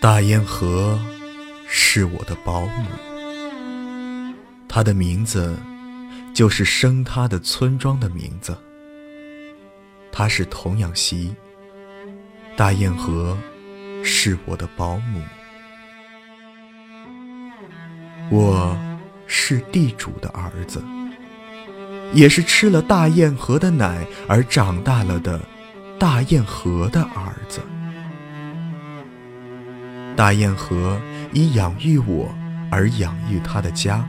大堰河是我的保姆，她的名字就是生她的村庄的名字。她是童养媳。大堰河是我的保姆，我是地主的儿子，也是吃了大堰河的奶而长大了的大堰河的儿子。大堰河以养育我而养育他的家，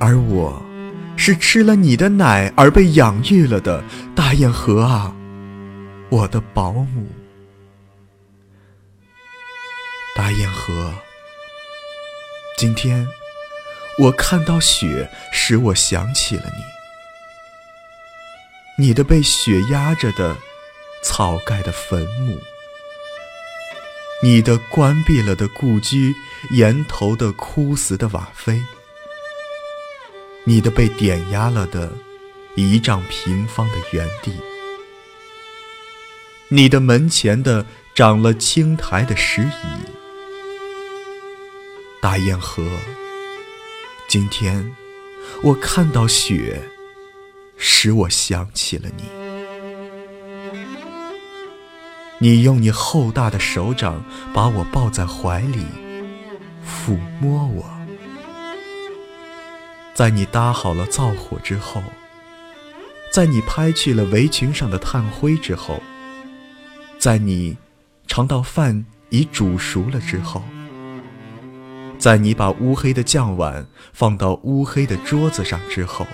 而我是吃了你的奶而被养育了的。大堰河啊，我的保姆。大堰河，今天我看到雪，使我想起了你，你的被雪压着的草盖的坟墓。你的关闭了的故居，檐头的枯死的瓦扉，你的被点压了的一丈平方的原地，你的门前的长了青苔的石椅，大堰河，今天我看到雪，使我想起了你。你用你厚大的手掌把我抱在怀里，抚摸我。在你搭好了灶火之后，在你拍去了围裙上的炭灰之后，在你尝到饭已煮熟了之后，在你把乌黑的酱碗放到乌黑的桌子上之后。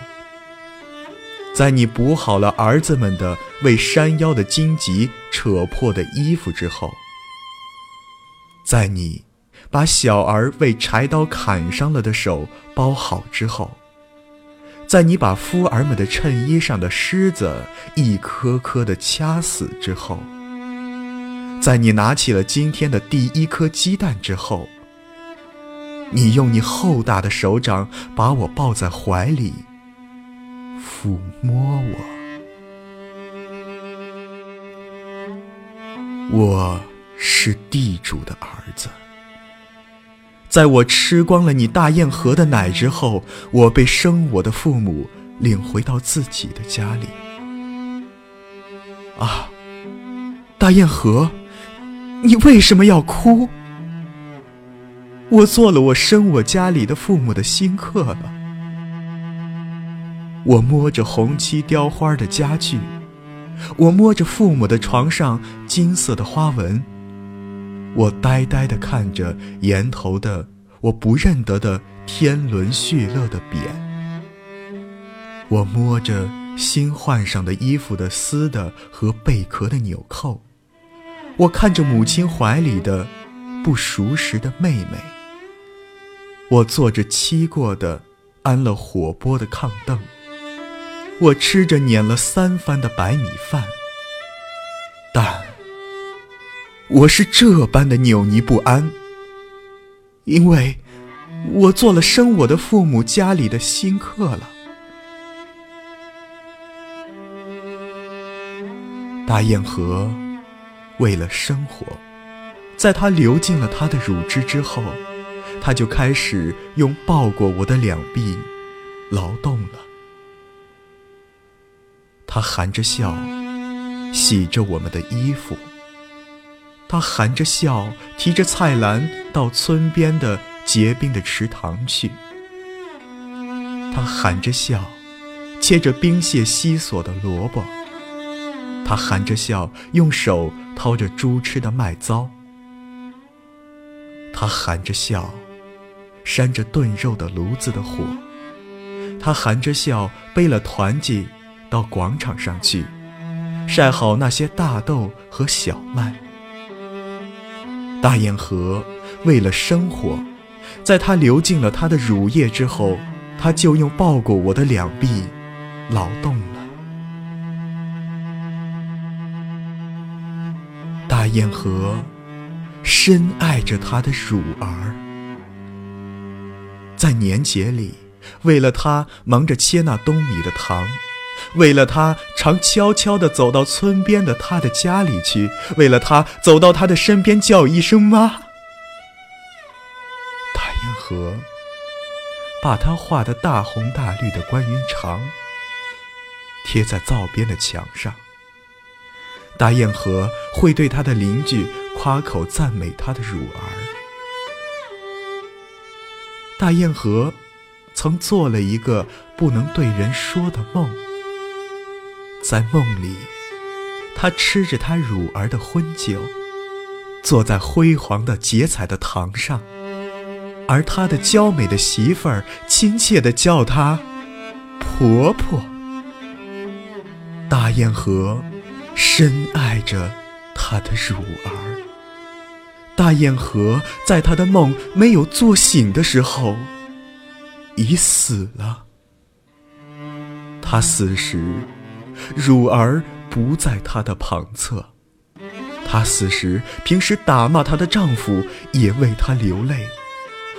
在你补好了儿子们的为山腰的荆棘扯破的衣服之后，在你把小儿为柴刀砍伤了的手包好之后，在你把夫儿们的衬衣上的虱子一颗颗的掐死之后，在你拿起了今天的第一颗鸡蛋之后，你用你厚大的手掌把我抱在怀里。抚摸我，我是地主的儿子。在我吃光了你大堰河的奶之后，我被生我的父母领回到自己的家里。啊，大堰河，你为什么要哭？我做了我生我家里的父母的新客了。我摸着红漆雕花的家具，我摸着父母的床上金色的花纹，我呆呆地看着檐头的我不认得的天伦叙乐的匾，我摸着新换上的衣服的丝的和贝壳的纽扣，我看着母亲怀里的不熟识的妹妹，我坐着漆过的安了火锅的炕凳。我吃着碾了三番的白米饭，但我是这般的扭捏不安，因为我做了生我的父母家里的新客了。大堰河为了生活，在它流尽了它的乳汁之后，它就开始用抱过我的两臂劳动了。他含着笑，洗着我们的衣服。他含着笑，提着菜篮到村边的结冰的池塘去。他含着笑，切着冰屑稀索的萝卜。他含着笑，用手掏着猪吃的麦糟。他含着笑，扇着炖肉的炉子的火。他含着笑，背了团子。到广场上去，晒好那些大豆和小麦。大堰河为了生活，在它流尽了它的乳液之后，它就用抱过我的两臂劳动了。大堰河深爱着它的乳儿，在年节里，为了它忙着切那冬米的糖。为了他，常悄悄地走到村边的他的家里去；为了他，走到他的身边叫一声妈。大堰河把他画的大红大绿的关云长贴在灶边的墙上。大堰河会对他的邻居夸口赞美他的乳儿。大堰河曾做了一个不能对人说的梦。在梦里，他吃着他乳儿的婚酒，坐在辉煌的结彩的堂上，而他的娇美的媳妇儿亲切地叫他婆婆。大堰河深爱着他的乳儿。大堰河在他的梦没有做醒的时候，已死了。他死时。乳儿不在她的旁侧，她死时，平时打骂她的丈夫也为她流泪，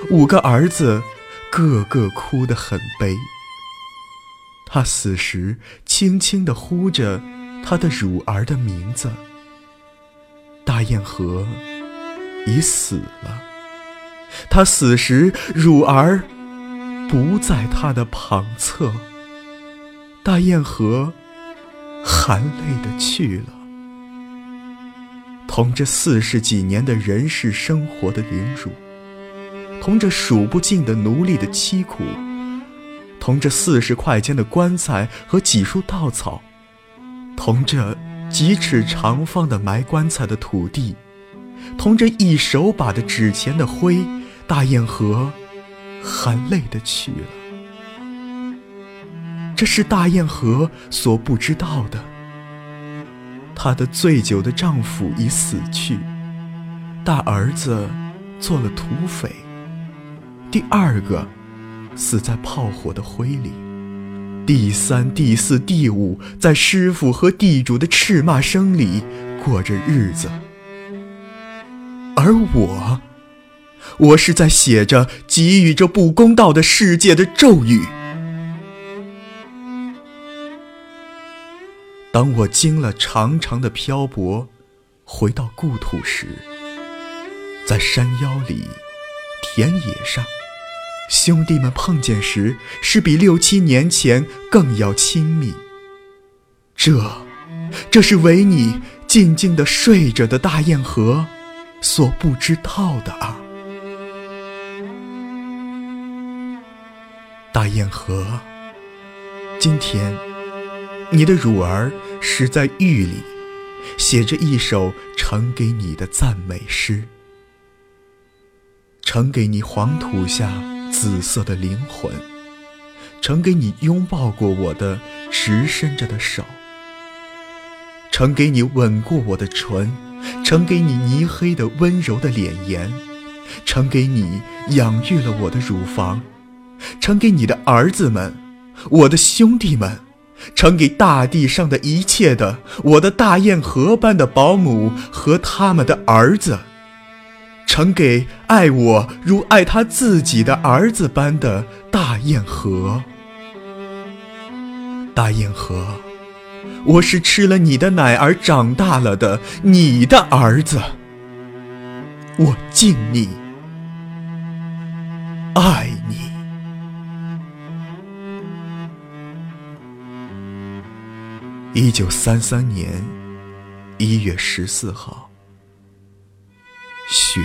五个儿子个个哭得很悲。她死时，轻轻地呼着她的乳儿的名字。大堰河已死了，她死时，乳儿不在她的旁侧。大堰河。含泪的去了，同这四十几年的人世生活的凌辱，同这数不尽的奴隶的凄苦，同这四十块钱的棺材和几束稻草，同这几尺长方的埋棺材的土地，同这一手把的纸钱的灰，大堰河含泪的去了。这是大堰河所不知道的。她的醉酒的丈夫已死去，大儿子做了土匪，第二个死在炮火的灰里，第三、第四、第五在师傅和地主的斥骂声里过着日子，而我，我是在写着给予这不公道的世界的咒语。当我经了长长的漂泊，回到故土时，在山腰里、田野上，兄弟们碰见时，是比六七年前更要亲密。这，这是唯你静静的睡着的大堰河所不知道的啊！大堰河，今天。你的乳儿是在狱里，写着一首呈给你的赞美诗，呈给你黄土下紫色的灵魂，呈给你拥抱过我的直伸着的手，呈给你吻过我的唇，呈给你泥黑的温柔的脸颜，呈给你养育了我的乳房，呈给你的儿子们，我的兄弟们。呈给大地上的一切的，我的大堰河般的保姆和他们的儿子，呈给爱我如爱他自己的儿子般的大堰河。大堰河，我是吃了你的奶而长大了的你的儿子，我敬你，爱一九三三年一月十四号，雪。